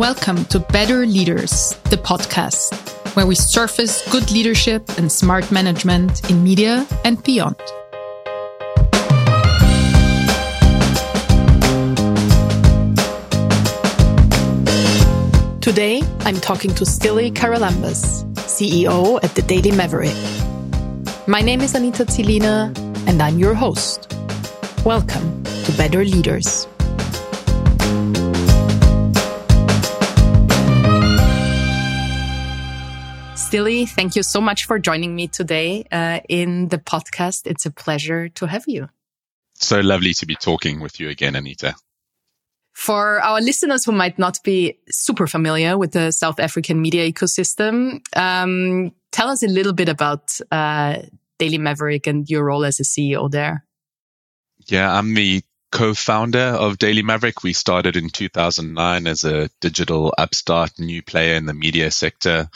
Welcome to Better Leaders, the podcast, where we surface good leadership and smart management in media and beyond. Today, I'm talking to Styli Charalambous, CEO at the Daily Maverick. My name is Anita Zielina, and I'm your host. Welcome to Better Leaders. Styli, thank you so much for joining me today uh, in the podcast. It's a pleasure to have you. So lovely to be talking with you again, Anita. For our listeners who might not be super familiar with the South African media ecosystem, um, tell us a little bit about uh, Daily Maverick and your role as a CEO there. Yeah, I'm the co-founder of Daily Maverick. We started in 2009 as a digital upstart new player in the media sector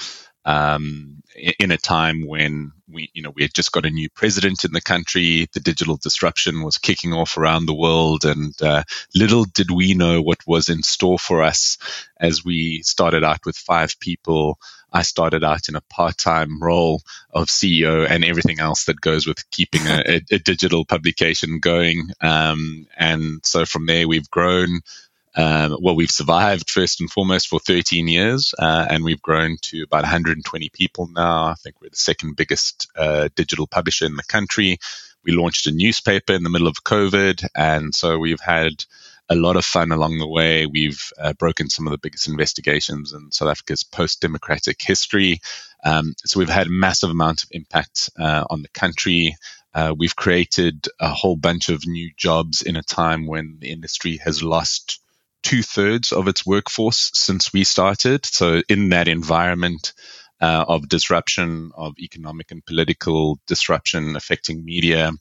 um, in a time when we, you know, we had just got a new president in the country. The digital disruption was kicking off around the world, and uh, little did we know what was in store for us as we started out with five people. I started out in a part-time role of CEO and everything else that goes with keeping a, a, a digital publication going. Um, and so from there, we've grown um, well, we've survived first and foremost for 13 years, uh, and we've grown to about 120 people now. I think we're the second biggest uh, digital publisher in the country. We launched a newspaper in the middle of COVID, and so we've had a lot of fun along the way. We've uh, broken some of the biggest investigations in South Africa's post-democratic history. Um, so we've had a massive amount of impact uh, on the country. Uh, we've created a whole bunch of new jobs in a time when the industry has lost two thirds of its workforce since we started. So in that environment uh, of disruption, of economic and political disruption affecting media,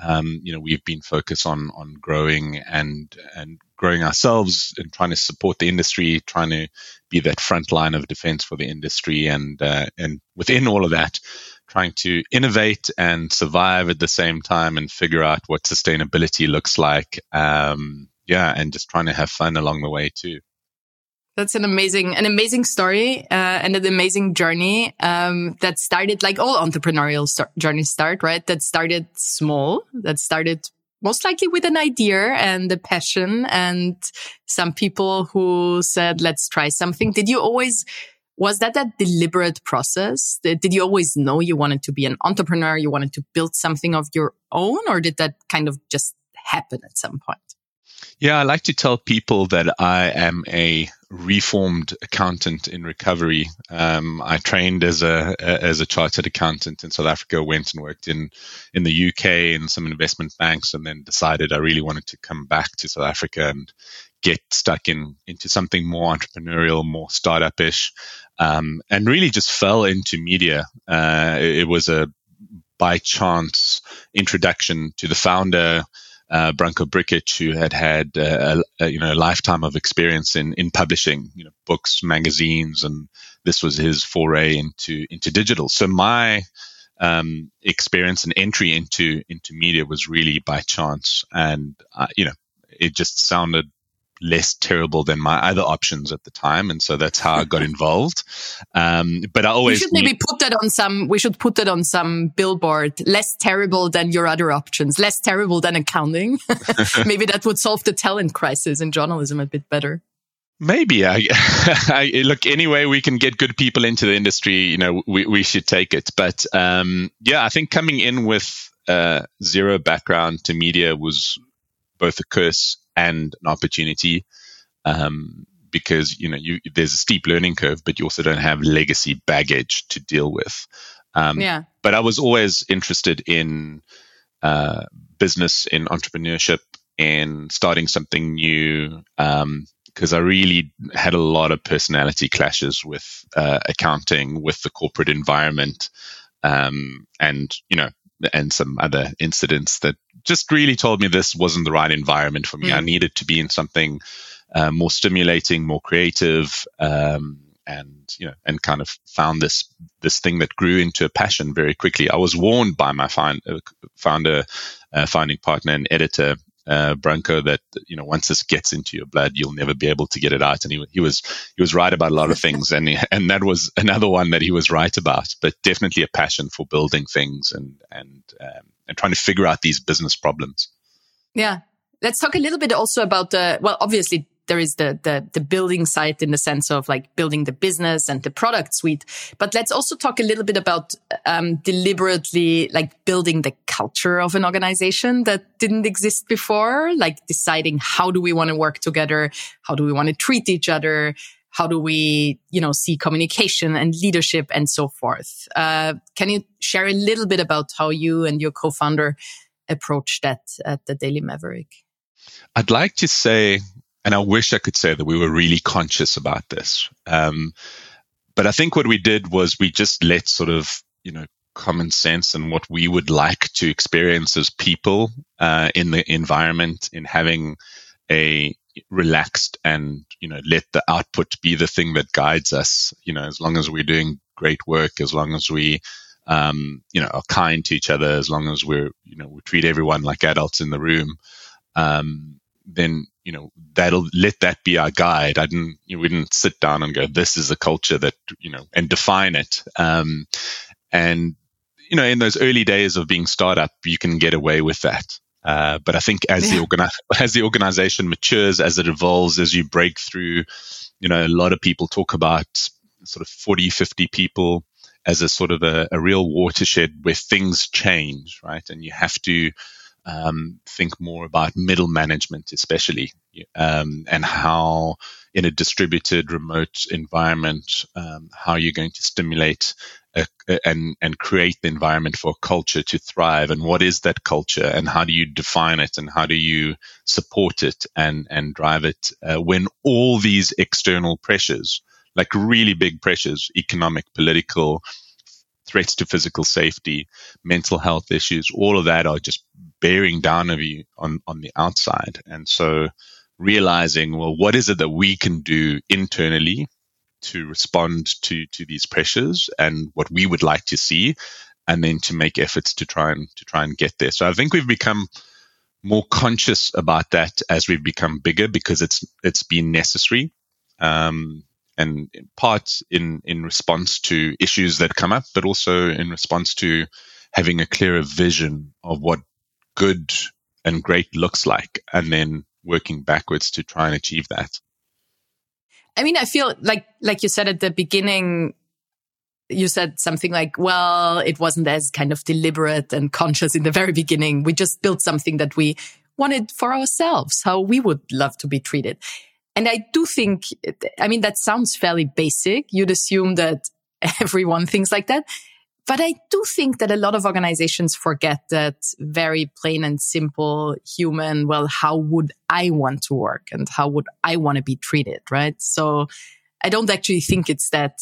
um, you know, we've been focused on on growing and and growing ourselves and trying to support the industry, trying to be that front line of defense for the industry, and uh, and within all of that, trying to innovate and survive at the same time and figure out what sustainability looks like. Um, yeah, and just trying to have fun along the way too. That's an amazing, an amazing story uh, and an amazing journey um, that started like all entrepreneurial journeys start, right? That started small, that started most likely with an idea and a passion and some people who said, let's try something. Did you always, was that a deliberate process? Did you always know you wanted to be an entrepreneur? You wanted to build something of your own or did that kind of just happen at some point? Yeah, I like to tell people that I am a reformed accountant in recovery. Um, I trained as a as a chartered accountant in South Africa, went and worked in in the UK in some investment banks, and then decided I really wanted to come back to South Africa and get stuck in into something more entrepreneurial, more startup-ish, um, and really just fell into media. Uh, it, it was a by chance introduction to the founder uh, Branko Brkic, who had had uh, a, a, you know a lifetime of experience in in publishing, you know, books, magazines, and this was his foray into into digital. So my um, experience and entry into into media was really by chance, and uh, you know, it just sounded less terrible than my other options at the time, and so that's how I got involved. Um, but I always we should maybe put that on some. We should put that on some billboard. Less terrible than your other options. Less terrible than accounting. maybe that would solve the talent crisis in journalism a bit better. Maybe I, I, look anyway. We can get good people into the industry. You know, we we should take it. But um, yeah, I think coming in with uh, zero background to media was both a curse and an opportunity um, because you know you, there's a steep learning curve, but you also don't have legacy baggage to deal with. Um, yeah. But I was always interested in uh, business, in entrepreneurship, in starting something new. because um, I really had a lot of personality clashes with uh, accounting, with the corporate environment, um, and you know, and some other incidents that just really told me this wasn't the right environment for me. Mm. I needed to be in something uh, more stimulating, more creative, um, and you know, and kind of found this this thing that grew into a passion very quickly. I was warned by my find, uh, founder, uh, founding partner, and editor uh, Branko, that you know once this gets into your blood, you'll never be able to get it out. And he, he was he was right about a lot of things, and he, and that was another one that he was right about. But definitely a passion for building things and and um, and trying to figure out these business problems. Yeah, let's talk a little bit also about the well, obviously there is the, the, the building side in the sense of like building the business and the product suite. But let's also talk a little bit about um, deliberately like building the culture of an organization that didn't exist before, like deciding how do we want to work together, how do we want to treat each other, how do we you know see communication and leadership and so forth. Uh, can you share a little bit about how you and your co-founder approached that at the Daily Maverick? I'd like to say and I wish I could say that we were really conscious about this. Um, but I think what we did was we just let sort of, you know, common sense and what we would like to experience as people uh, in the environment in having a relaxed and you know let the output be the thing that guides us you know as long as we're doing great work as long as we um, you know are kind to each other as long as we're you know we treat everyone like adults in the room um, then you know that'll let that be our guide. I didn't you know, we didn't sit down and go this is a culture that you know and define it. Um, and you know in those early days of being startup, you can get away with that. Uh, but I think as yeah. the organi- as the organization matures, as it evolves, as you break through, you know, a lot of people talk about sort of 40, 50 people as a sort of a, a real watershed where things change, right? And you have to um, think more about middle management, especially, um, and how in a distributed remote environment, um, how you're going to stimulate a, a, and and create the environment for culture to thrive, and what is that culture, and how do you define it, and how do you support it and and drive it uh, when all these external pressures, like really big pressures, economic, political, threats to physical safety, mental health issues, all of that are just bearing down of you on, on the outside. And so realizing, well, what is it that we can do internally to respond to, to these pressures and what we would like to see, and then to make efforts to try and to try and get there. So I think we've become more conscious about that as we've become bigger because it's it's been necessary. Um, and in part in, in response to issues that come up, but also in response to having a clearer vision of what good and great looks like, and then working backwards to try and achieve that. I mean, I feel like, like you said at the beginning, you said something like, well, it wasn't as kind of deliberate and conscious in the very beginning. We just built something that we wanted for ourselves, how we would love to be treated. And I do think, I mean, that sounds fairly basic. You'd assume that everyone thinks like that. But I do think that a lot of organizations forget that very plain and simple human, well, how would I want to work and how would I want to be treated? Right. So I don't actually think it's that,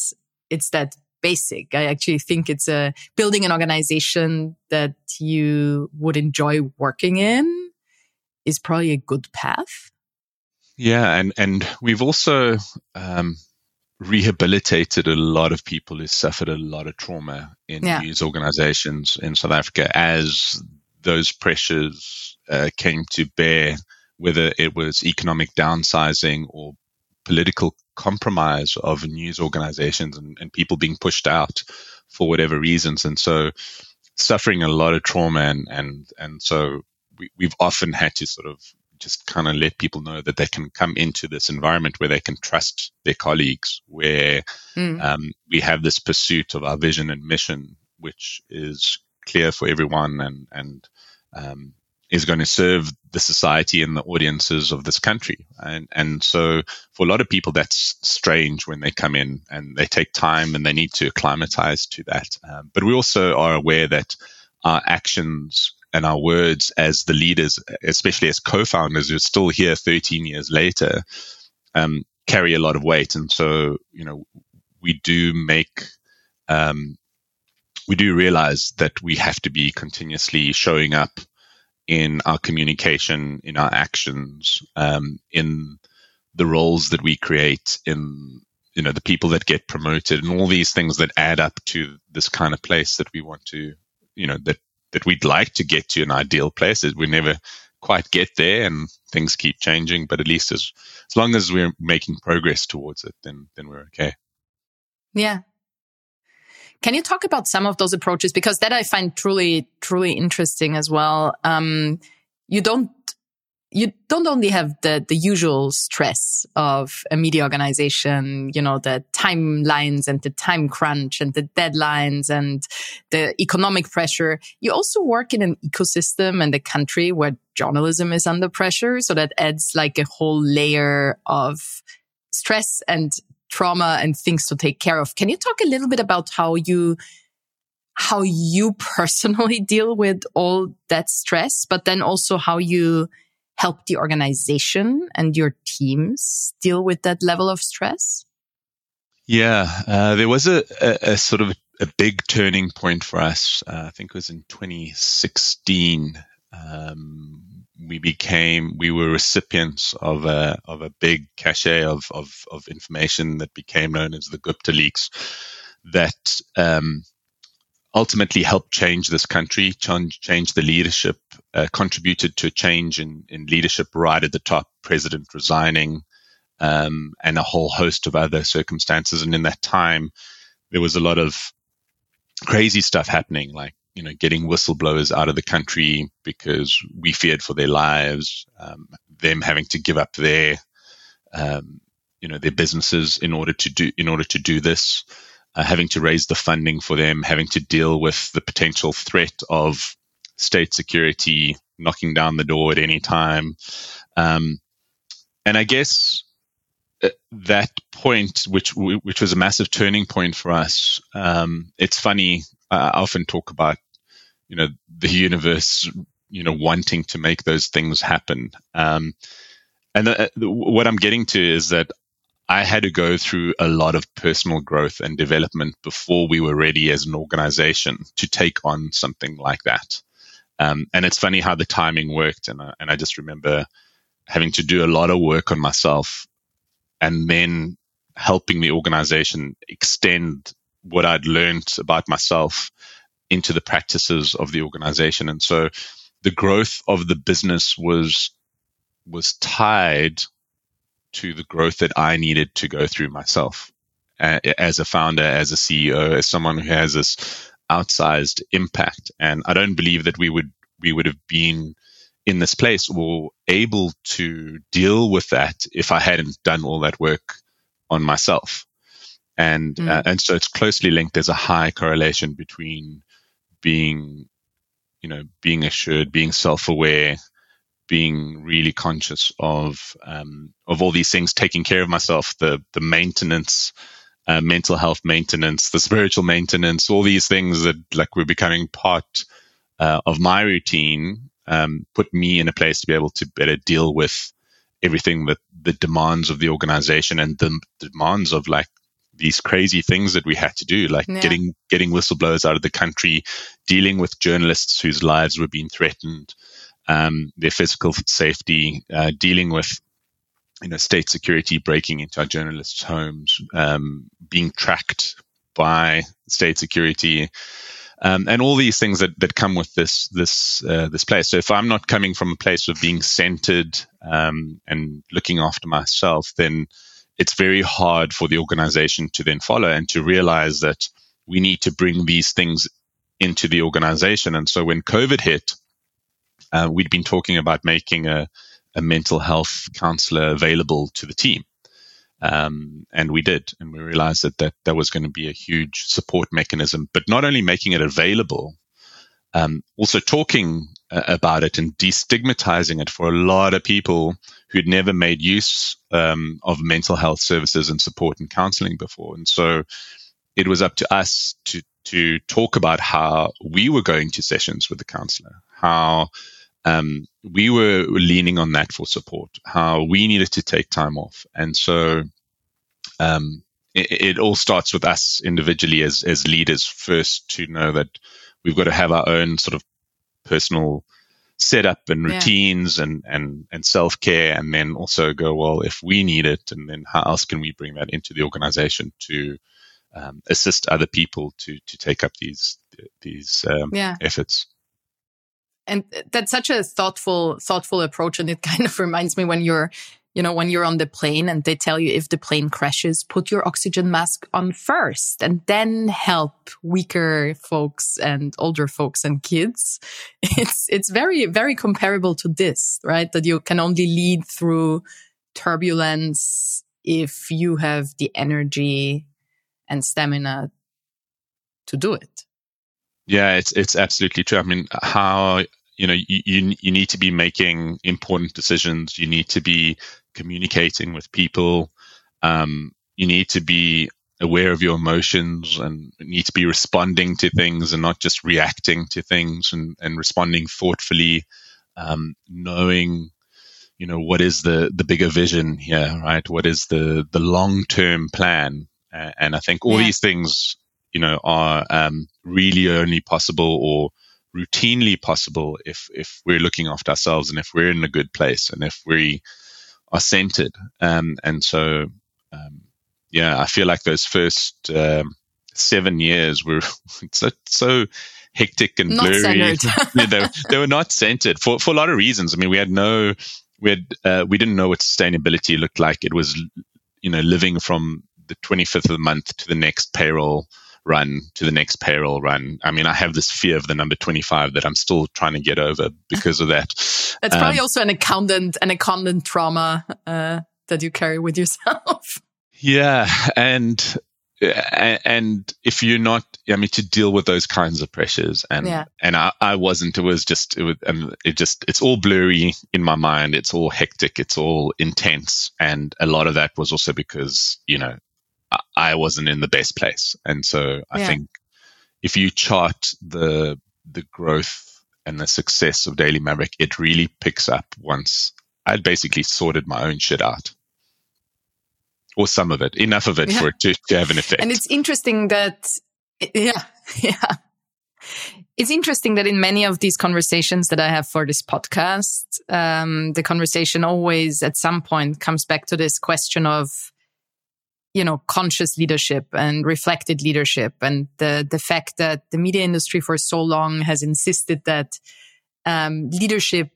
it's that basic. I actually think it's a building an organization that you would enjoy working in is probably a good path. Yeah, and and we've also um, rehabilitated a lot of people who suffered a lot of trauma in yeah. news organizations in South Africa as those pressures uh, came to bear, whether it was economic downsizing or political compromise of news organizations and, and people being pushed out for whatever reasons. And so suffering a lot of trauma and, and, and so we, we've often had to sort of just kind of let people know that they can come into this environment where they can trust their colleagues, where mm. um, we have this pursuit of our vision and mission, which is clear for everyone and and um, is going to serve the society and the audiences of this country. And and so for a lot of people, that's strange when they come in and they take time and they need to acclimatize to that. Um, but we also are aware that our actions and our words as the leaders, especially as co-founders who are still here 13 years later, um, carry a lot of weight. And so, you know, we do make, um, we do realize that we have to be continuously showing up in our communication, in our actions, um, in the roles that we create, in you know the people that get promoted, and all these things that add up to this kind of place that we want to, you know, that that we'd like to get to an ideal place. We're never quite get there and things keep changing, but at least as, as long as we're making progress towards it, then, then we're okay. Yeah. Can you talk about some of those approaches? Because that I find truly, truly interesting as well. Um, you don't you don't only have the the usual stress of a media organization, you know, the timelines and the time crunch and the deadlines and the economic pressure. You also work in an ecosystem and a country where journalism is under pressure. So that adds like a whole layer of stress and trauma and things to take care of. Can you talk a little bit about how you how you personally deal with all that stress, but then also how you help the organization and your teams deal with that level of stress? Yeah, uh, there was a, a, a, sort of a big turning point for us. Uh, I think it was in 2016. Um, we became we were recipients of a of a big cache of of, of information that became known as the Gupta leaks that um, ultimately helped change this country, change, the leadership, uh, contributed to a change in, in leadership right at the top, president resigning, um, and a whole host of other circumstances. And in that time, there was a lot of crazy stuff happening, like, you know, getting whistleblowers out of the country because we feared for their lives, um, them having to give up their, um, you know, their businesses in order to do, in order to do this uh, having to raise the funding for them, having to deal with the potential threat of state security knocking down the door at any time. Um, and I guess uh, that point, which which was a massive turning point for us, um, it's funny. I often talk about, you know, the universe, you know, wanting to make those things happen. Um, and the, the, what I'm getting to is that I had to go through a lot of personal growth and development before we were ready as an organization to take on something like that. Um, and it's funny how the timing worked. And I, and I just remember having to do a lot of work on myself and then helping the organization extend what I'd learned about myself into the practices of the organization. And so the growth of the business was was tied to the growth that I needed to go through myself uh, as a founder, as a CEO, as someone who has this outsized impact. And I don't believe that we would we would have been in this place or able to deal with that if I hadn't done all that work on myself. And mm. uh, and so it's closely linked. There's a high correlation between being, you know, being assured, being self-aware, being really conscious of um, of all these things, taking care of myself, the the maintenance, uh, mental health maintenance, the spiritual maintenance, all these things that like were becoming part uh, of my routine, um, put me in a place to be able to better deal with everything that the demands of the organization and the demands of like these crazy things that we had to do, like yeah. getting getting whistleblowers out of the country, dealing with journalists whose lives were being threatened, um, their physical safety, uh, dealing with you know state security breaking into our journalists' homes, um, being tracked by state security. Um, and all these things that, that come with this this uh, this place. So if I'm not coming from a place of being centered um, and looking after myself, then it's very hard for the organization to then follow and to realize that we need to bring these things into the organization. And so when COVID hit, uh, we'd been talking about making a, a, mental health counselor available to the team. Um, and we did, and we realized that, that that was going to be a huge support mechanism, but not only making it available, um, also talking uh, about it and destigmatizing it for a lot of people who'd never made use um, of mental health services and support and counseling before. And so it was up to us to to talk about how we were going to sessions with the counselor, how um, we were leaning on that for support, how we needed to take time off. And so um, it, it, all starts with us individually as, as leaders first to know that we've got to have our own sort of personal setup and routines yeah. and, and, and self care. And then also go, well, if we need it, and then how else can we bring that into the organization to um, assist other people to, to take up these, these um, yeah. efforts? And that's such a thoughtful thoughtful approach. And it kind of reminds me when you're you know when you're on the plane and they tell you if the plane crashes put your oxygen mask on first and then help weaker folks and older folks and kids. It's it's very very comparable to this right? That you can only lead through turbulence if you have the energy and stamina to do it yeah, it's it's absolutely true. I mean, how you know you, you you need to be making important decisions. You need to be communicating with people. Um, you need to be aware of your emotions and need to be responding to things and not just reacting to things and, and responding thoughtfully, um, knowing, you know, what is the, the bigger vision here, right? What is the, the long term plan? And I think all yeah. these things you know, are um, really only possible or routinely possible if if we're looking after ourselves and if we're in a good place and if we are centered. Um, and so, um, yeah, I feel like those first um, seven years were so so hectic and not blurry. they, they, were not centered for for a lot of reasons. I mean, we had no we had uh, we didn't know what sustainability looked like. It was you know living from the 25th of the month to the next payroll run to the next payroll run. I mean, I have this fear of the number 25 that I'm still trying to get over because of that. That's probably um, also an accountant, an accountant trauma uh, that you carry with yourself. Yeah. And, and if you're not, I mean, to deal with those kinds of pressures and, yeah. and I, I wasn't, it was just, it was, um, it just, it's all blurry in my mind. It's all hectic. It's all intense. And a lot of that was also because, you know, I wasn't in the best place. And so I yeah. think if you chart the the growth and the success of Daily Maverick, it really picks up once I'd basically sorted my own shit out. Or some of it, enough of it yeah. for it to, to have an effect. And it's interesting that, yeah, yeah. It's interesting that in many of these conversations that I have for this podcast, um, the conversation always at some point comes back to this question of you know, conscious leadership and reflected leadership and the, the fact that the media industry for so long has insisted that, um, leadership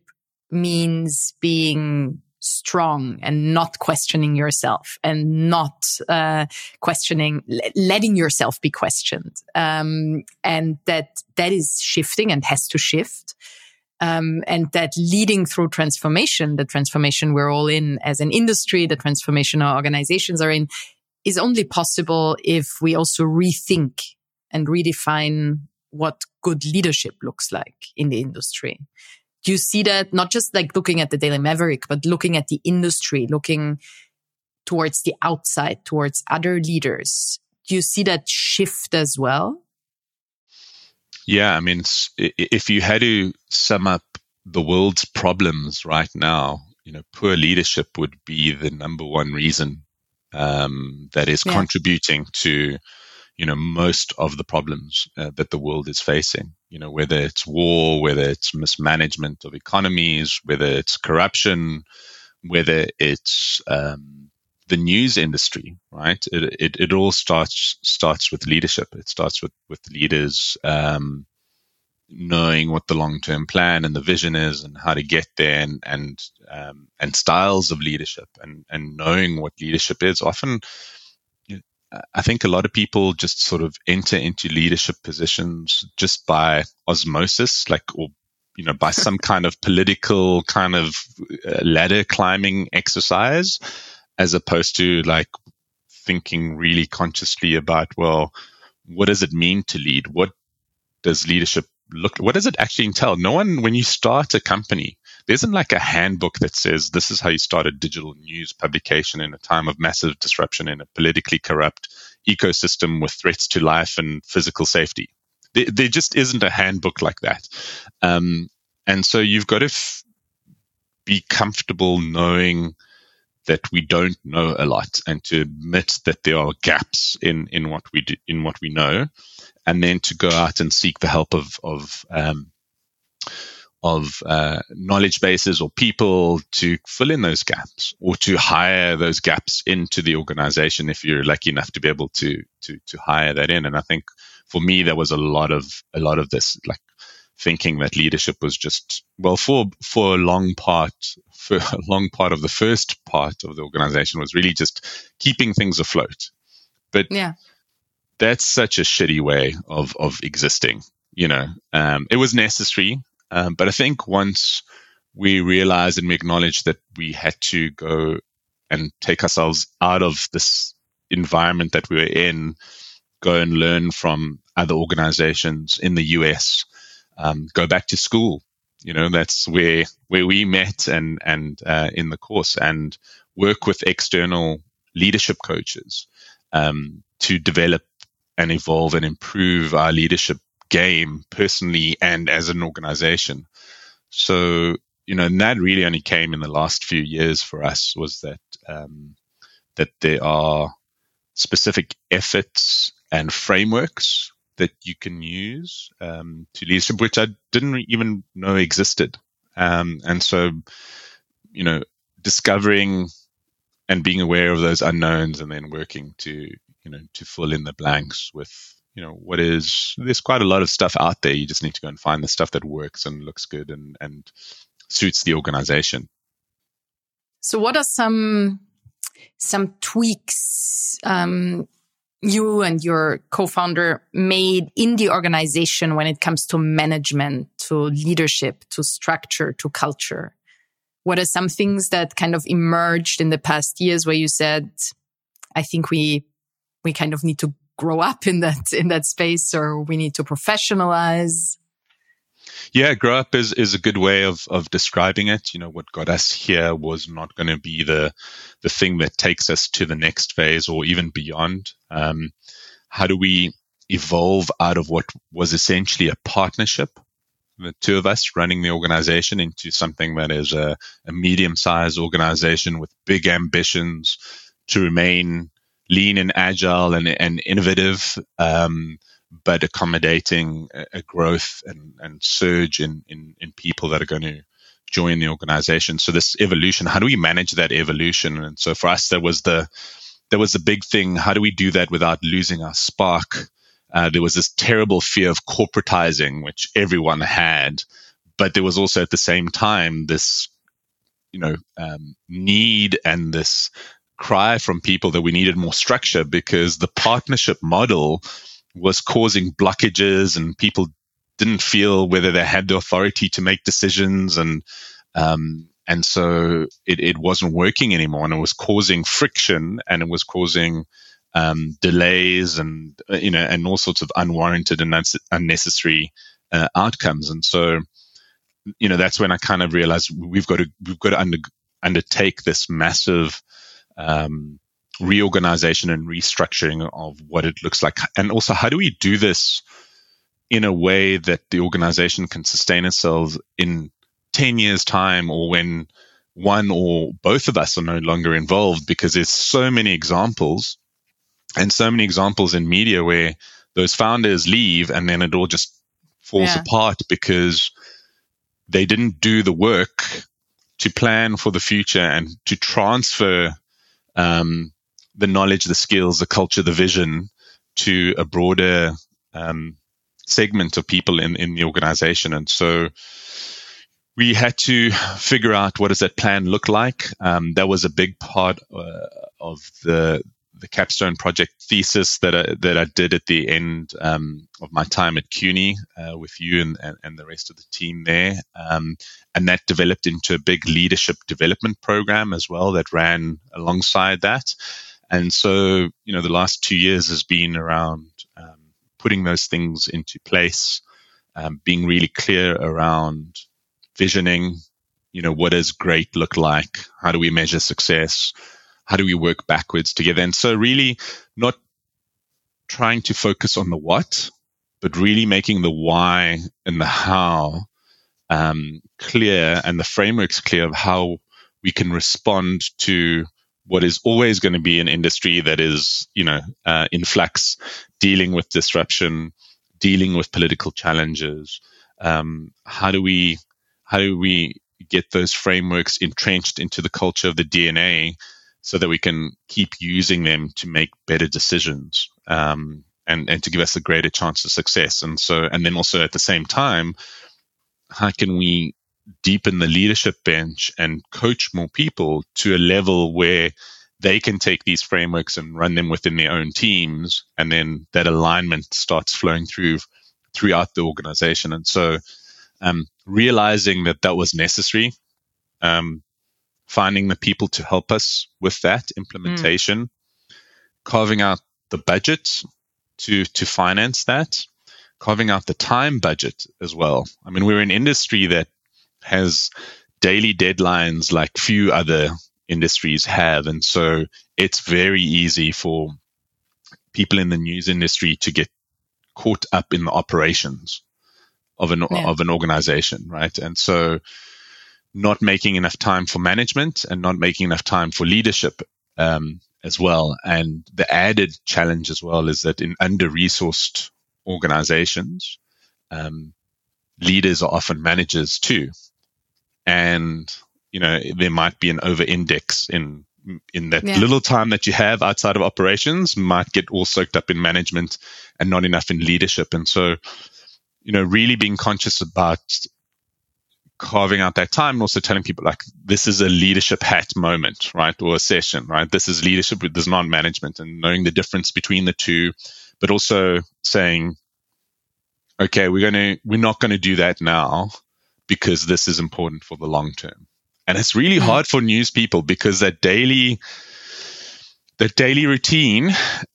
means being strong and not questioning yourself and not uh, questioning letting yourself be questioned. Um, and that that is shifting and has to shift. Um, and that leading through transformation the transformation we're all in as an industry the transformation our organizations are in is only possible if we also rethink and redefine what good leadership looks like in the industry. Do you see that not just like looking at the Daily Maverick, but looking at the industry, looking towards the outside, towards other leaders? Do you see that shift as well? Yeah, I mean, if you had to sum up the world's problems right now, you know, poor leadership would be the number one reason um, that is yeah. contributing to you know most of the problems uh, that the world is facing. You know whether it's war whether it's mismanagement of economies whether it's corruption whether it's um, the news industry right? It, it, it all starts starts with leadership. It starts with with leaders um, knowing what the long term plan and the vision is and how to get there and and um, and styles of leadership and and knowing what leadership is. Often I think a lot of people just sort of enter into leadership positions just by osmosis like or you know by some kind of political kind of uh, ladder climbing exercise as opposed to like thinking really consciously about well what does it mean to lead? What does leadership look what does it actually entail? No one when you start a company there isn't like a handbook that says this is how you start a digital news publication in a time of massive disruption in a politically corrupt ecosystem with threats to life and physical safety. There, there just isn't a handbook like that. Um, and so you've got to f- be comfortable knowing that we don't know a lot and to admit that there are gaps in, in what we do, in what we know and then to go out and seek the help of of um, of uh, knowledge bases or people to fill in those gaps or to hire those gaps into the organization if you're lucky enough to be able to to to hire that in and i think for me there was a lot of a lot of this like thinking that leadership was just well for for a long part for a long part of the first part of the organization was really just keeping things afloat. But yeah. That's such a shitty way of of existing. You know, um, it was necessary, um, but I think once we realized and we acknowledged that we had to go and take ourselves out of this environment that we were in, go and learn from other organizations in the US, um, go back to school. You know, that's where where we met and and uh, in the course and work with external leadership coaches um, to develop and evolve and improve our leadership game personally and as an organization. So you know, and that really only came in the last few years for us was that um, that there are specific efforts and frameworks that you can use um, to leadership, which I didn't even know existed. Um, and so, you know, discovering and being aware of those unknowns and then working to, you know, to fill in the blanks with, you know, what is, there's quite a lot of stuff out there. You just need to go and find the stuff that works and looks good and, and suits the organization. So what are some some tweaks um, you and your co-founder made in the organization when it comes to management, to leadership, to structure, to culture? What are some things that kind of emerged in the past years where you said, I think we we kind of need to grow up in that in that space or we need to professionalize? Yeah, grow up is, is a good way of, of describing it. You know, what got us here was not going to be the, the thing that takes us to the next phase or even beyond. Um, how do we evolve out of what was essentially a partnership? The two of us running the organization into something that is a, a medium sized organization with big ambitions to remain lean and agile and, and innovative. Um, but accommodating a, a growth and, and surge in, in, in people that are going to join the organization. So this evolution, how do we manage that evolution? And so for us, there was the there was the big thing. How do we do that without losing our spark? Uh, there was this terrible fear of corporatizing, which everyone had, but there was also at the same time this, you know, um, need and this cry from people that we needed more structure because the partnership model was causing blockages and people didn't feel whether they had the authority to make decisions and um, and so it, it wasn't working anymore and it was causing friction and it was causing um, delays and uh, you know and all sorts of unwarranted and unnecessary uh, outcomes. And so you know that's when I kind of realized we've got to we've got to under, undertake this massive um, reorganization and restructuring of what it looks like. And also, how do we do this in a way that the organization can sustain itself in 10 years' time or when one or both of us are no longer involved? Because there's so many examples and so many examples in media where those founders leave and then it all just falls yeah. apart because they didn't do the work to plan for the future and to transfer um, the knowledge, the skills, the culture, the vision to a broader um, segment of people in, in the organization. And so we had to figure out what does that plan look like. Um, that was a big part uh, of the the capstone project thesis that I, that I did at the end um, of my time at CUNY uh, with you and, and, and, the rest of the team there. Um, and that developed into a big leadership development program as well that ran alongside that. And so, you know, the last two years has been around um, putting those things into place, um, being really clear around visioning, you know, what does great look like? How do we measure success? How do we work backwards together? And so really not trying to focus on the what, but really making the why and the how um, clear and the frameworks clear of how we can respond to what is always going to be an industry that is, you know, uh, in flux, dealing with disruption, dealing with political challenges. Um, how do we, how do we get those frameworks entrenched into the culture of the DNA so that we can keep using them to make better decisions um, and and to give us a greater chance of success? And so, and then also at the same time, how can we deepen the leadership bench and coach more people to a level where they can take these frameworks and run them within their own teams and then that alignment starts flowing through throughout the organization and so um, realizing that that was necessary um, finding the people to help us with that implementation mm. carving out the budget to to finance that carving out the time budget as well i mean we're an industry that has daily deadlines like few other industries have. And so it's very easy for people in the news industry to get caught up in the operations of an, yeah. of an organization, right? And so not making enough time for management and not making enough time for leadership, um, as well. And the added challenge as well is that in under resourced organizations, um, leaders are often managers too and you know there might be an over index in in that yeah. little time that you have outside of operations might get all soaked up in management and not enough in leadership and so you know really being conscious about carving out that time and also telling people like this is a leadership hat moment right or a session right this is leadership this is not management and knowing the difference between the two but also saying okay we're going to we're not going to do that now because this is important for the long term. And it's really mm-hmm. hard for news people because that daily the daily routine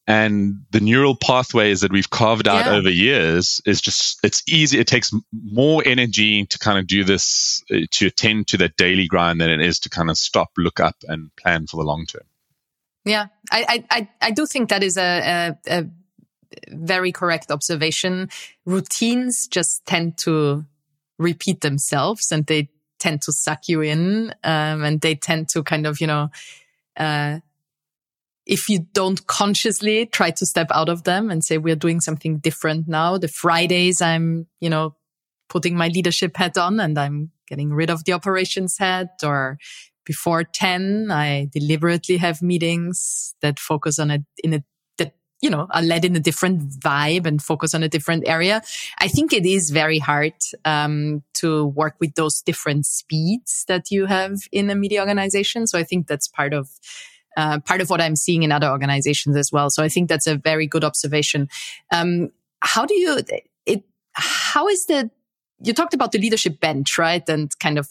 and the neural pathways that we've carved out yeah. over years is just it's easy it takes more energy to kind of do this uh, to attend to that daily grind than it is to kind of stop look up and plan for the long term. Yeah. I i i do think that is a, a, a very correct observation. Routines just tend to repeat themselves and they tend to suck you in um, and they tend to kind of you know uh, if you don't consciously try to step out of them and say we're doing something different now the fridays i'm you know putting my leadership hat on and i'm getting rid of the operations hat or before 10 i deliberately have meetings that focus on a in a that, you know, are led in a different vibe and focus on a different area. I think it is very hard um, to work with those different speeds that you have in a media organization. So I think that's part of uh, part of what I'm seeing in other organizations as well. So I think that's a very good observation. Um, how do you it? How is the you talked about the leadership bench, right? And kind of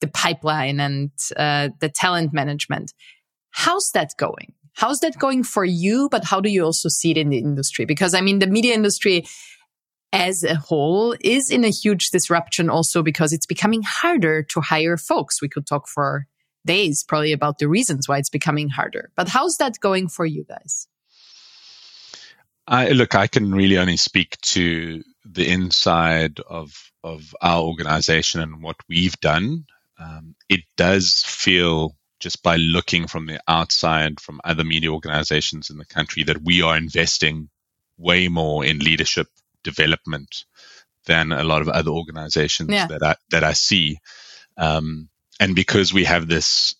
the pipeline and uh, the talent management. How's that going? How's that going for you? But how do you also see it in the industry? Because I mean, the media industry as a whole is in a huge disruption also because it's becoming harder to hire folks. We could talk for days probably about the reasons why it's becoming harder. But how's that going for you guys? I look, I can really only speak to the inside of of our organization and what we've done. Um, it does feel just by looking from the outside from other media organizations in the country that we are investing way more in leadership development than a lot of other organizations yeah. that I that I see. Um, and because we have this,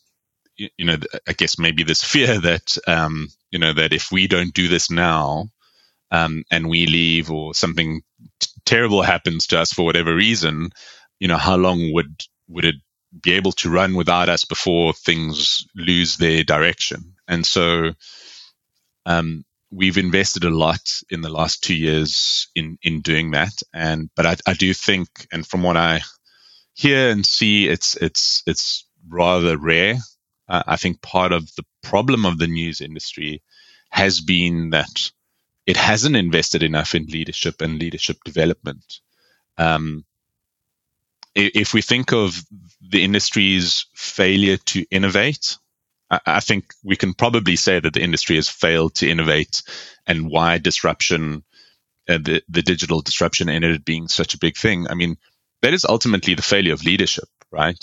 you know, I guess maybe this fear that um, you know that if we don't do this now, um, and we leave or something t- terrible happens to us for whatever reason, you know, how long would would it be able to run without us before things lose their direction. And so um, we've invested a lot in the last two years in in doing that. And but I, I do think, and from what I hear and see, it's it's it's rather rare. Uh, I think part of the problem of the news industry has been that it hasn't invested enough in leadership and leadership development. Um, if we think of the industry's failure to innovate, I think we can probably say that the industry has failed to innovate and why disruption, uh, the, the digital disruption ended up being such a big thing. I mean, that is ultimately the failure of leadership, right?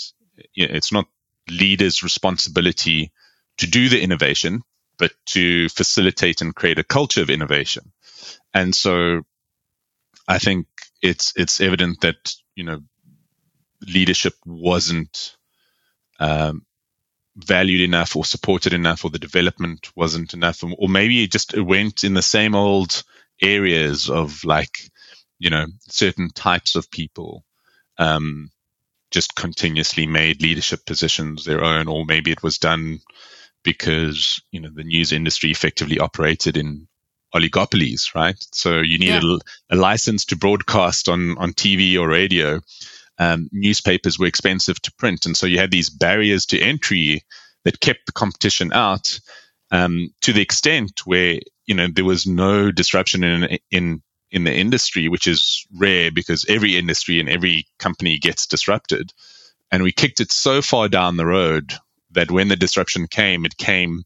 It's not leaders' responsibility to do the innovation, but to facilitate and create a culture of innovation. And so I think it's, it's evident that, you know, leadership wasn't um, valued enough or supported enough or the development wasn't enough or maybe it just went in the same old areas of like you know certain types of people um, just continuously made leadership positions their own, or maybe it was done because you know the news industry effectively operated in oligopolies, right? So you needed yeah. a, a, license to broadcast on on TV or radio. Um, newspapers were expensive to print, and so you had these barriers to entry that kept the competition out. Um, to the extent where you know there was no disruption in in in the industry, which is rare because every industry and every company gets disrupted. And we kicked it so far down the road that when the disruption came, it came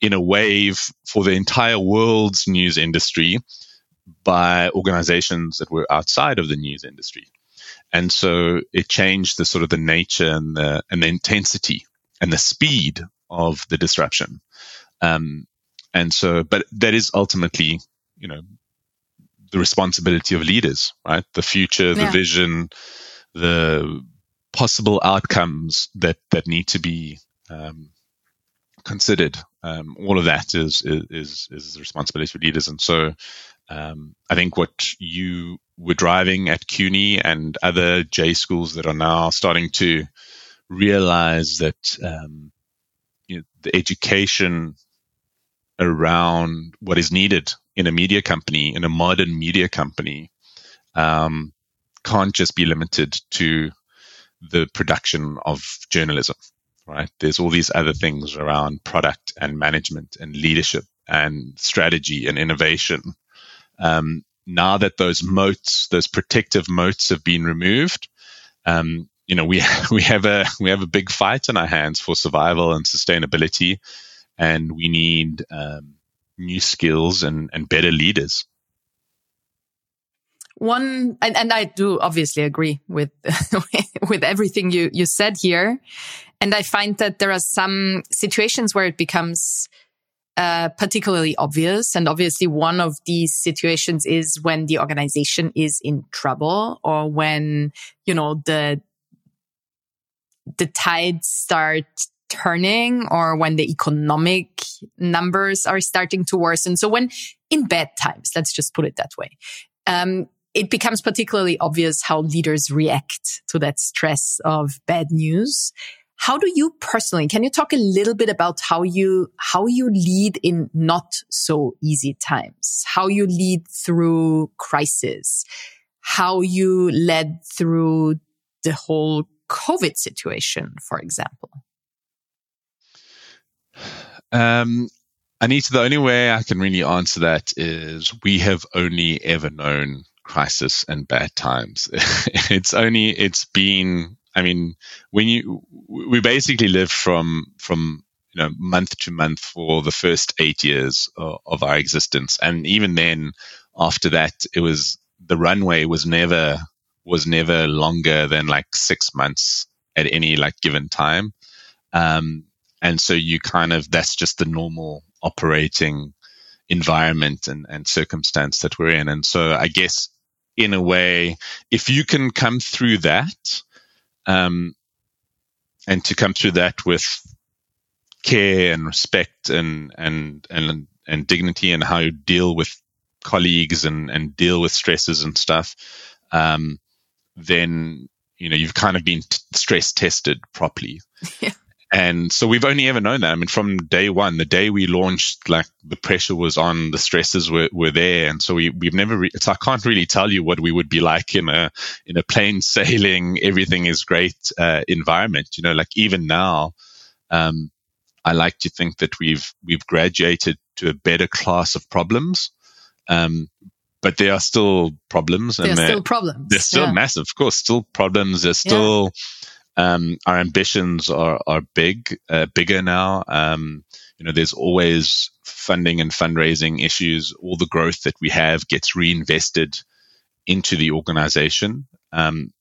in a wave for the entire world's news industry by organizations that were outside of the news industry. And so it changed the sort of the nature and the, and the intensity and the speed of the disruption. Um, and so, but that is ultimately, you know, the responsibility of leaders, right? The future, the yeah. vision, the possible outcomes that that need to be um, considered. Um, all of that is, is is the responsibility of leaders, and so um, I think what you were driving at CUNY and other J schools that are now starting to realize that um, you know, the education around what is needed in a media company, in a modern media company, um, can't just be limited to the production of journalism, right? There's all these other things around product and management and leadership and strategy and innovation. Um, now that those moats, those protective moats have been removed, um, you know, we we have a we have a big fight on our hands for survival and sustainability, and we need um, new skills and, and better leaders. One, and, and I do obviously agree with, with everything you, you said here. And I find that there are some situations where it becomes uh, particularly obvious. And obviously, one of these situations is when the organization is in trouble or when, you know, the, the tides start turning or when the economic numbers are starting to worsen. So when in bad times, let's just put it that way. Um, it becomes particularly obvious how leaders react to that stress of bad news. How do you personally, can you talk a little bit about how you, how you lead in not so easy times? How you lead through crisis? How you led through the whole COVID situation, for example? Um, Anita, the only way I can really answer that is we have only ever known crisis and bad times. it's only, it's been, I mean, when you, we basically lived from, from, you know, month to month for the first eight years of, of our existence. And even then, after that, it was, the runway was never, was never longer than like six months at any like given time. Um, and so you kind of, that's just the normal operating environment and, and circumstance that we're in. And so I guess in a way, if you can come through that, um, and to come through that with care and respect and, and, and, and dignity and how you deal with colleagues and, and deal with stresses and stuff, um, then, you know, you've kind of been t- stress tested properly. Yeah. And so we've only ever known that. I mean, from day one, the day we launched, like the pressure was on, the stresses were, were there. And so we, we've never, re- so I can't really tell you what we would be like in a, in a plain sailing, everything is great, uh, environment. You know, like even now, um, I like to think that we've, we've graduated to a better class of problems. Um, but there are still problems and there's still problems. They're still yeah. massive, of course, still problems. There's still, yeah um, our ambitions are are big, uh, bigger now. Um, you know, there's always funding and fundraising issues. All the growth that we have gets reinvested into the organization. Um,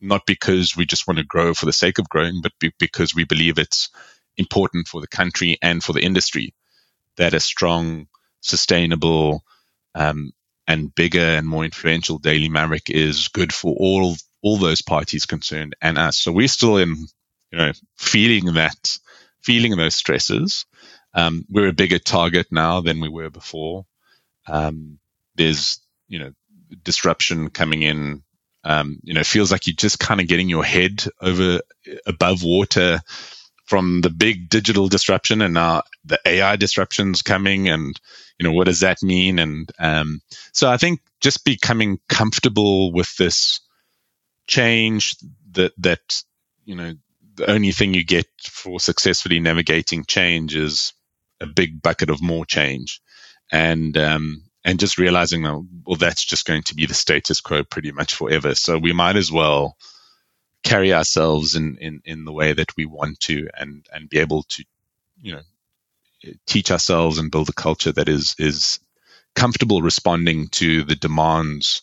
not because we just want to grow for the sake of growing, but be- because we believe it's important for the country and for the industry that a strong, sustainable, um, and bigger and more influential Daily Maverick is good for all all those parties concerned and us. So we're still in, you know, feeling that, feeling those stresses. Um, we're a bigger target now than we were before. Um, there's, you know, disruption coming in Um, you know, feels like you're just kind of getting your head over above water from the big digital disruption and now the AI disruptions coming and, you know, what does that mean? And, um, so I think just becoming comfortable with this change that, that, you know, the only thing you get for successfully navigating change is a big bucket of more change. And, um, and just realizing that, well, that's just going to be the status quo pretty much forever. So we might as well, carry ourselves in, in, in the way that we want to and, and be able to, you know, teach ourselves and build a culture that is, is comfortable responding to the demands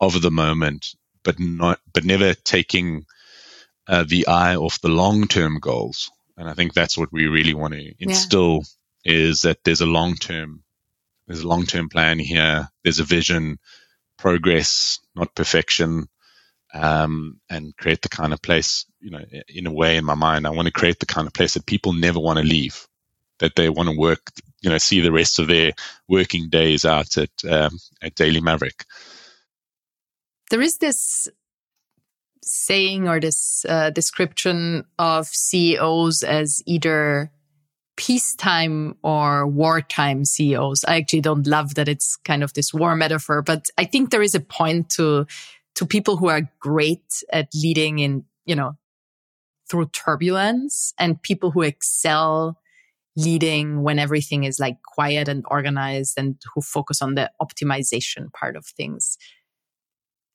of the moment, but not, but never taking uh, the eye off the long term goals. And I think that's what we really want to instill yeah. is that there's a long term, there's a long term plan here. There's a vision, progress, not perfection um, and create the kind of place, you know, in a way in my mind, I want to create the kind of place that people never want to leave, that they want to work, you know, see the rest of their working days out at, um, at Daily Maverick. There is this saying or this uh, description of CEOs as either peacetime or wartime CEOs. I actually don't love that it's kind of this war metaphor, but I think there is a point to to people who are great at leading in, you know, through turbulence and people who excel leading when everything is like quiet and organized and who focus on the optimization part of things.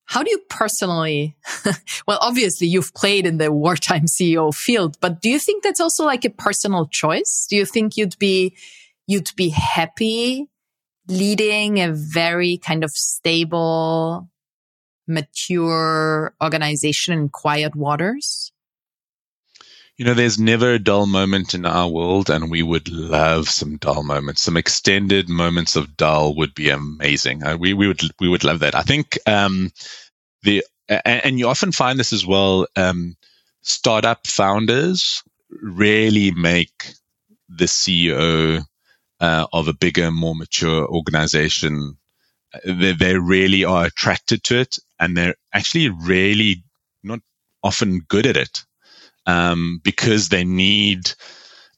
How do you personally, well, obviously you've played in the wartime CEO field, but do you think that's also like a personal choice? Do you think you'd be, you'd be happy leading a very kind of stable, mature organization in quiet waters? You know, there's never a dull moment in our world, and we would love some dull moments. Some extended moments of dull would be amazing. Uh, we we would we would love that. I think um, the and you often find this as well. Um, startup founders really make the CEO uh, of a bigger, more mature organization they, they really are attracted to it and they're actually really not often good at it um, because they need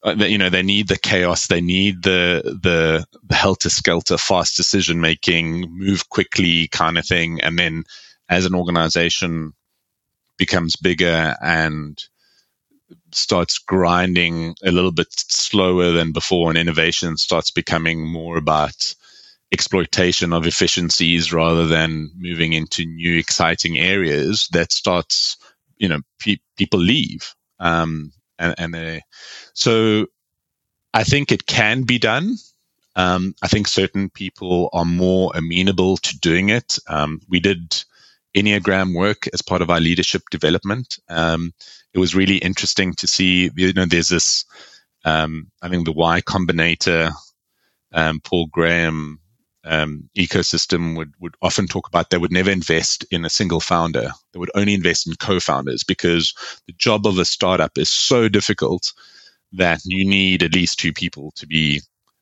uh, you know they need the chaos they need the the, the helter skelter fast decision making move quickly kind of thing. And then as an organization becomes bigger and starts grinding a little bit slower than before and innovation starts becoming more about exploitation of efficiencies rather than moving into new exciting areas that starts you know pe- people leave um, and, and they, so i think it can be done. Um, i think certain people are more amenable to doing it. Um, we did enneagram work as part of our leadership development. Um, it was really interesting to see you know there's this um, i think the y combinator um, paul graham um, ecosystem would, would often talk about they would never invest in a single founder. They would only invest in co-founders because the job of a startup is so difficult that you need at least two people to be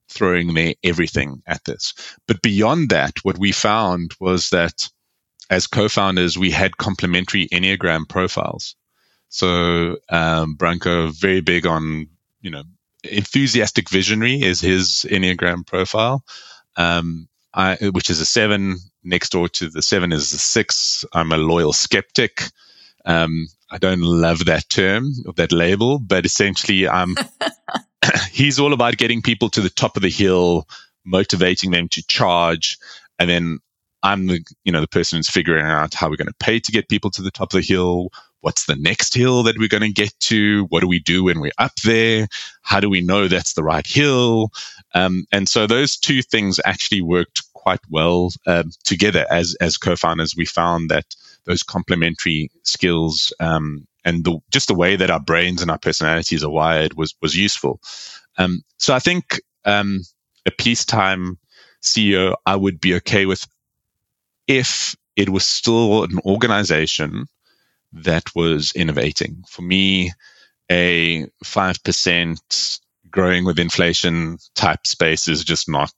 throwing their everything at this. But beyond that, what we found was that as co-founders, we had complementary Enneagram profiles. So um, Branko, very big on, you know, enthusiastic visionary is his Enneagram profile. Um, I, which is a seven. Next door to the seven is the six. I'm a loyal skeptic. Um, I don't love that term or that label, but essentially, I'm. he's all about getting people to the top of the hill, motivating them to charge, and then I'm the you know the person who's figuring out how we're going to pay to get people to the top of the hill. What's the next hill that we're going to get to? What do we do when we're up there? How do we know that's the right hill? Um, and so those two things actually worked quite well um, together as as co-founders. We found that those complementary skills um, and the, just the way that our brains and our personalities are wired was was useful. Um, so I think um, a peacetime CEO I would be okay with if it was still an organization that was innovating. For me, a five percent growing with inflation type space is just not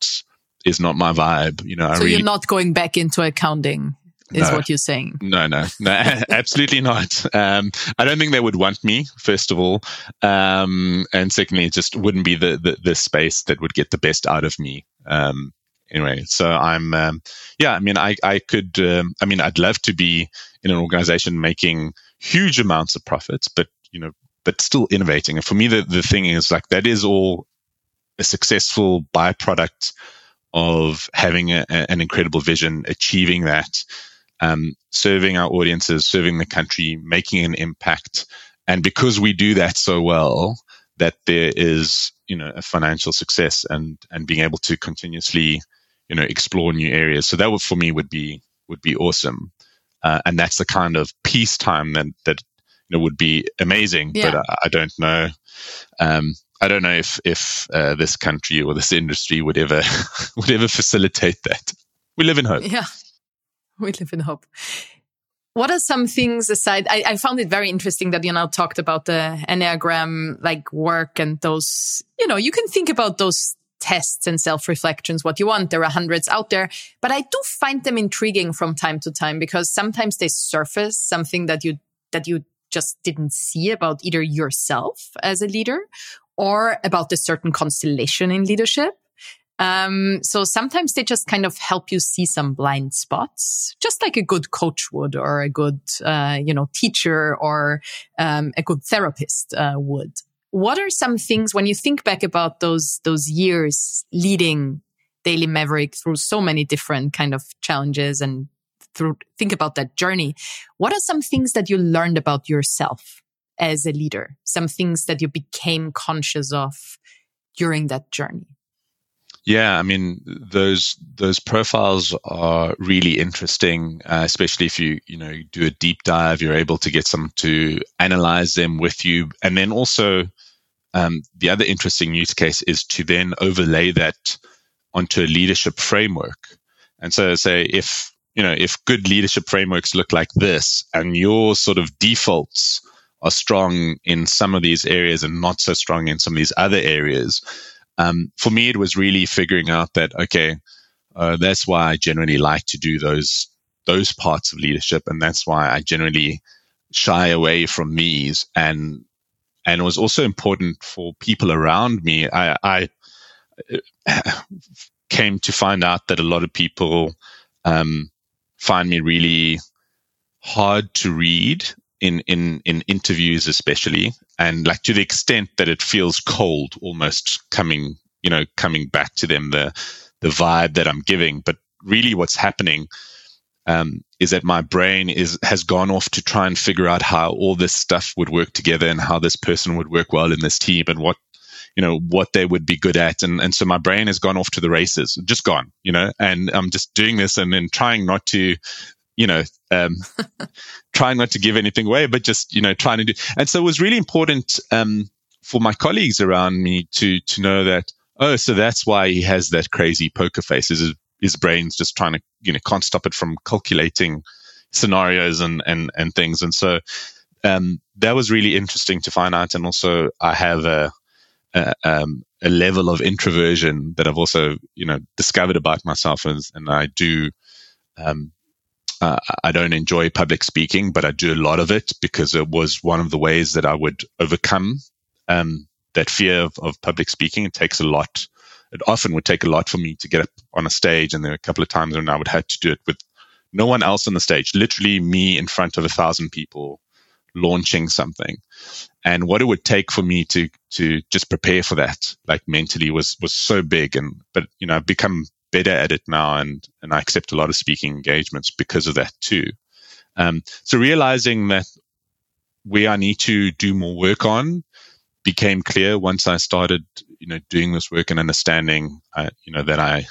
is not my vibe. You know, so really, you're not going back into accounting. is no, what you're saying. No, no, no, absolutely not. Um, I don't think they would want me, first of all. Um, and secondly, it just wouldn't be the, the, the, space that would get the best out of me. Um, anyway, so I'm, um, yeah, I mean, I, I could, um, I mean, I'd love to be in an organization making huge amounts of profits, but, you know, but still innovating. And for me, the, the thing is like that is all a successful byproduct of having a, an incredible vision, achieving that, um, serving our audiences, serving the country, making an impact. And because we do that so well, that there is, you know, a financial success and, and being able to continuously, you know, explore new areas. So that would, for me would be, would be awesome. Uh, and that's the kind of peacetime that, that, know, would be amazing, yeah. but I, I, don't know. Um, I don't know if if uh, this country or this industry would ever would ever facilitate that. We live in hope. Yeah, we live in hope. What are some things aside? I, I found it very interesting that you now talked about the Enneagram like work and those, you know, you can think about those tests and self reflections what you want. There are hundreds out there, but I do find them intriguing from time to time because sometimes they surface something that you, that you just didn't see about either yourself as a leader or about a certain constellation in leadership. Um, so sometimes they just kind of help you see some blind spots, just like a good coach would, or a good, uh, you know, teacher, or um, a good therapist uh, would. What are some things when you think back about those those years leading Daily Maverick through so many different kind of challenges and through think about that journey? What are some things that you learned about yourself as a leader? Some things that you became conscious of during that journey? Yeah, I mean those those profiles are really interesting, uh, especially if you you know do a deep dive. You're able to get some to analyze them with you, and then also um, the other interesting use case is to then overlay that onto a leadership framework. And so, say if you know if good leadership frameworks look like this, and your sort of defaults are strong in some of these areas and not so strong in some of these other areas. Um, for me, it was really figuring out that okay, uh, that's why I generally like to do those those parts of leadership, and that's why I generally shy away from these. And and it was also important for people around me. I, I came to find out that a lot of people um, find me really hard to read in in in interviews especially. And like to the extent that it feels cold almost coming you know coming back to them the the vibe that i'm giving. But really what's happening um, is that my brain is has gone off to try and figure out how all this stuff would work together and how this person would work well in this team and what you know what they would be good at and and so my brain has gone off to the races just gone you know and i'm just doing this and then trying not to you know, um, trying not to give anything away, but just, you know, trying to do. And so it was really important, um, for my colleagues around me to, to know that, oh, so that's why he has that crazy poker face. His, his brain's just trying to, you know, can't stop it from calculating scenarios and, and, and things. And so, um, that was really interesting to find out. And also I have a, a, um, a level of introversion that I've also, you know, discovered about myself and, and I do, um, uh, I don't enjoy public speaking, but I do a lot of it because it was one of the ways that I would overcome um, that fear of, of, public speaking. It takes a lot. It often would take a lot for me to get up on a stage, and there were a couple of times when I would have to do it with no one else on the stage, literally me in front of a thousand people launching something. And what it would take for me to to just prepare for that, like mentally, was was so big. And but you know, I've become better at it now and, and I accept a lot of speaking engagements because of that too. Um, so realizing that where I need to do more work on became clear once I started, you know, doing this work and understanding, uh, you know, that I,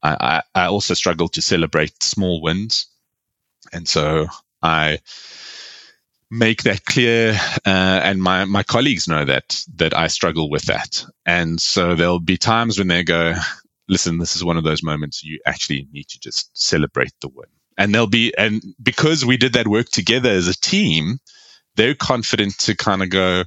I, I also struggle to celebrate small wins. And so I make that clear. Uh, and my, my colleagues know that, that I struggle with that. And so there'll be times when they go, listen, this is one of those moments you actually need to just celebrate the win. And they'll be, and because we did that work together as a team, they're confident to kind of go,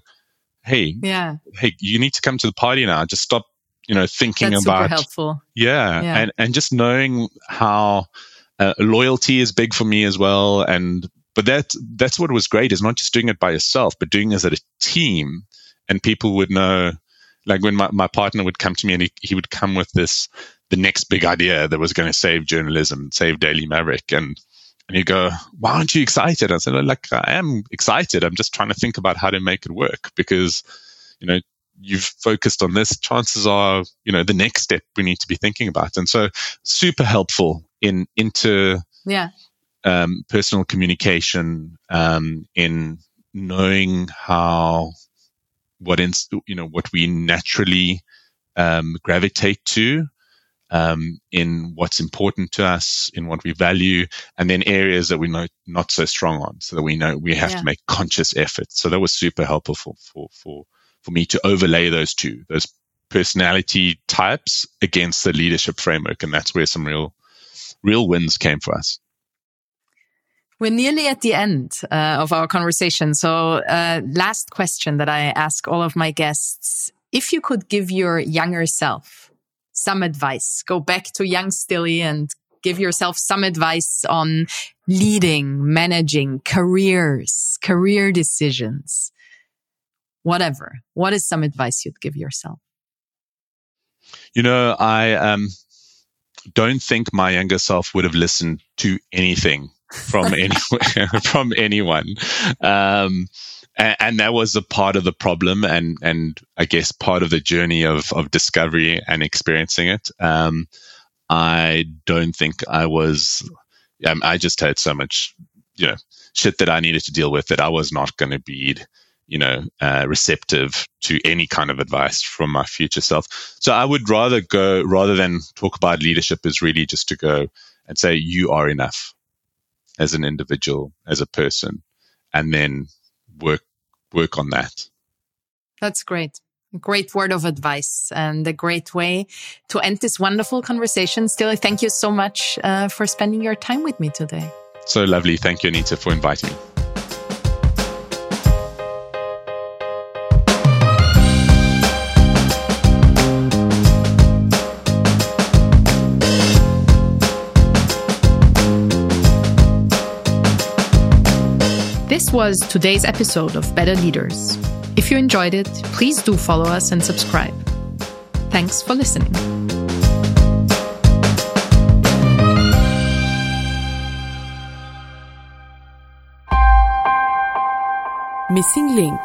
Hey, yeah, Hey, you need to come to the party now. Just stop, you know, thinking That's about, helpful. Yeah, yeah. And, and just knowing how, Uh, loyalty is big for me as well. And, but that, that's what was great is not just doing it by yourself, but doing it as a team and people would know, like when my, my partner would come to me and he, he would come with this, the next big idea that was going to save journalism, save Daily Maverick. And, and he'd go, why aren't you excited? I said, like, I am excited. I'm just trying to think about how to make it work because, you know, you've focused on this. Chances are, you know, the next step we need to be thinking about. And so super helpful in into yeah. Um, personal communication, um, in knowing how what in, you know what we naturally um, gravitate to um, in what's important to us, in what we value, and then areas that we're not, not so strong on, so that we know we have yeah. to make conscious efforts. So that was super helpful for, for, for, for me to overlay those two, those personality types against the leadership framework. And that's where some real, real wins came for us. We're nearly at the end uh, of our conversation. So, uh, last question that I ask all of my guests. If you could give your younger self some advice. Go back to young Styli and give yourself some advice on leading, managing, careers, career decisions, whatever. What is some advice you'd give yourself? You know, I um, don't think my younger self would have listened to anything from any from anyone. Um, and, and, that was a part of the problem and and I guess part of the journey of of discovery and experiencing it. Um, I don't think I was. Um, I just had so much, you know, shit that I needed to deal with that I was not going to be, you know, uh, receptive to any kind of advice from my future self. So I would rather go rather than talk about leadership is really just to go and say you are enough as an individual, as a person, and then work work on that. That's great. Great word of advice and a great way to end this wonderful conversation. Styli, thank you so much uh, for spending your time with me today. So lovely. Thank you, Anita, for inviting me. Was today's episode of Better Leaders. If you enjoyed it, please do follow us and subscribe. Thanks for listening. Missing Link